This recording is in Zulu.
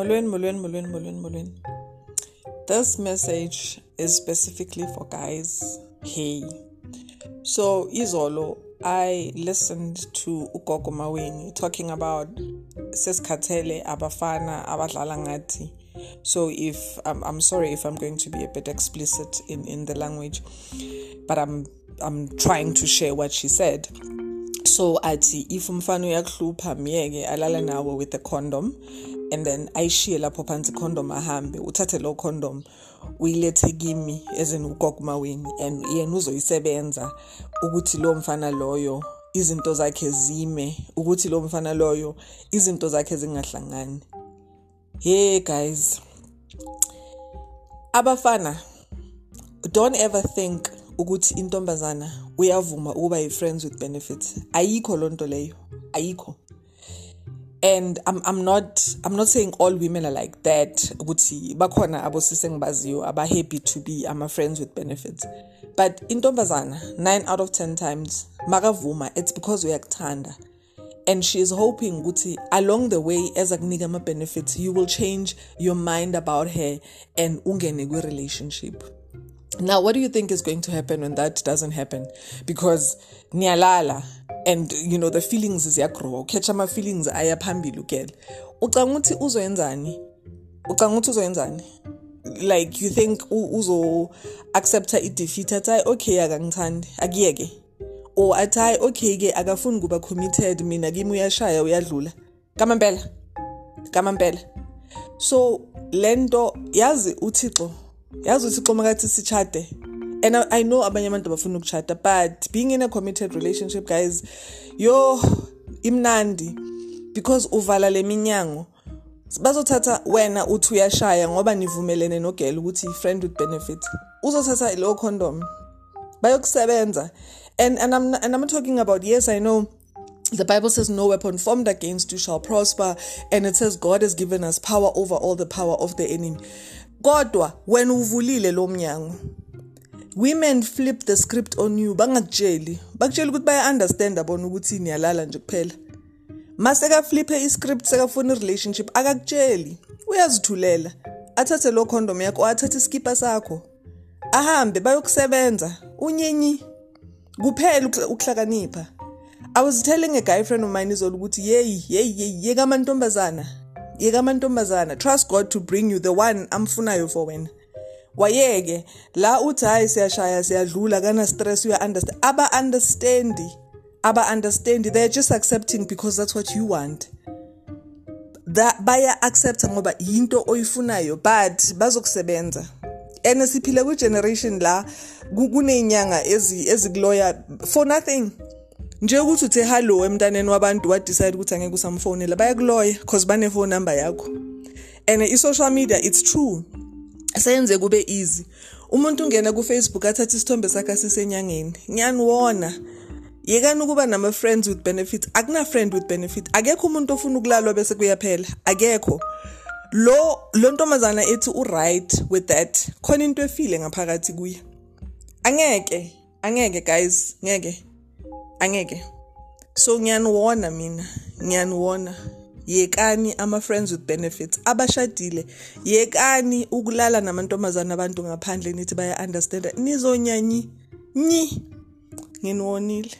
Molweni, molweni, molweni, molweni, molweni. This message is specifically for guys. Hey. So, Izolo, I listened to Ugogo Maweni talking about sesikhathele abafana abadlala ngathi. So if I'm, I'm sorry if I'm going to be a bit explicit in, in the language, but I'm I'm trying to share what she said. so athi if umfana uyakuhlupha myeke alala nawe with a condom and then ayishiye lapho phansi condom ahambe uthathe lo condom uyilethe kimi ezeni ugogumaweni and yena uzoyisebenza ukuthi lo mfana loyo izinto zakhe zime ukuthi lo mfana loyo izinto zakhe zingahlangani. Hey guys. Abafana don't ever think ukuthi intombazana uyavuma ukuba yi-friends with benefits. Ayikho loo nto leyo ayikho. And I'm, I'm not I'm not saying all women are like that ukuthi bakhona abosise engibaziyo aba-happy to be ama-friends with benefits. But in intombazana 9 out of 10 times makavuma. It's because uyakuthanda. And she is hoping ukuthi along the way as akunika ama-benefits you will change your mind about her and ungene kwi-relationship. Now what do you think is going to happen when that doesn't happen? Because niyalala and you know the feelings ziyagrow catch ama feelings aya phambili ugele ucanga ukuthi uzoyenzani? Ucanga ukuthi uzoyenzani? Like you think uzo accepta i-defeat athi hayi okay akangithandi akuyeke. Or athi hayi okay ke akafuni kuba committed mina kimi uyashaya uyadlula. Kamampela kamampela so lento yazi uthixo yazi uthixo makathi sichade and I, I know abanye abantu abafuna ukuchata but being in a committed relationship guys yo imnandi because uvala leminyango bazothatha wena uthi uyashaya ngoba nivumelene nogela ukuthi friend with benefit uzothatha lo condom bayokusebenza and and I'm and I'm talking about yes I know the Bible says, No weapon formed against you shall prosper. And it says, God has given us power over all the power of the enemy. Kodwa, when uvulile lo mnyango, women flip the script on you bangakutsheli. Bakutshela ukuthi baya-understand abona ukuthi niyalala nje kuphela. Masekafliphe iscript sekafuna i-relationship akakutsheli. Uyazithulela. Athathe lo condom yakho athathe iskipa sakho. Ahambe bayokusebenza. Unyenyi kuphela ukuhlakanipha. I was telling a guy friend of mine izolo ukuthi yeyi yeyi yeyi yeka amantombazana. Yeka amantombazana. Trust God to bring you the one amfunayo for wena. Wayeke la uthi hayi siyashaya siyadlula kana stress uya understand aba understand aba understand they're just accepting because that's what you want. That baya accept ngoba into oyifunayo but bazokusebenza. And siphile ku generation la kunezinyanga ezikuloya for nothing. Nje ukuthi uthe hello emntaneni wabantu wa decide ukuthi angeke usamfonela bayakuloya because bane phone number yakho and i-social media it's true. Seyenze kube easy. Umuntu ungena ku-facebook athatha isithombe sakhe asisenyangeni. Ngiyaniwona yekani ukuba nama-friends with benefit akuna-friend with benefit. Akekho umuntu ofuna ukulalwa bese kuyaphela. Akekho. Lo lo ntombazana ethi u-right with that khona into efile ngaphakathi kuye. Angeke angeke guys ngeke angeke. So ngiyaniwona mina? Ngiyaniwona yekani ama-friends with benefits. Abashadile yekani ukulala namantombazana abantu ngaphandle nithi baya-understanda. Nizonyanyi nyi. Nginiwonile.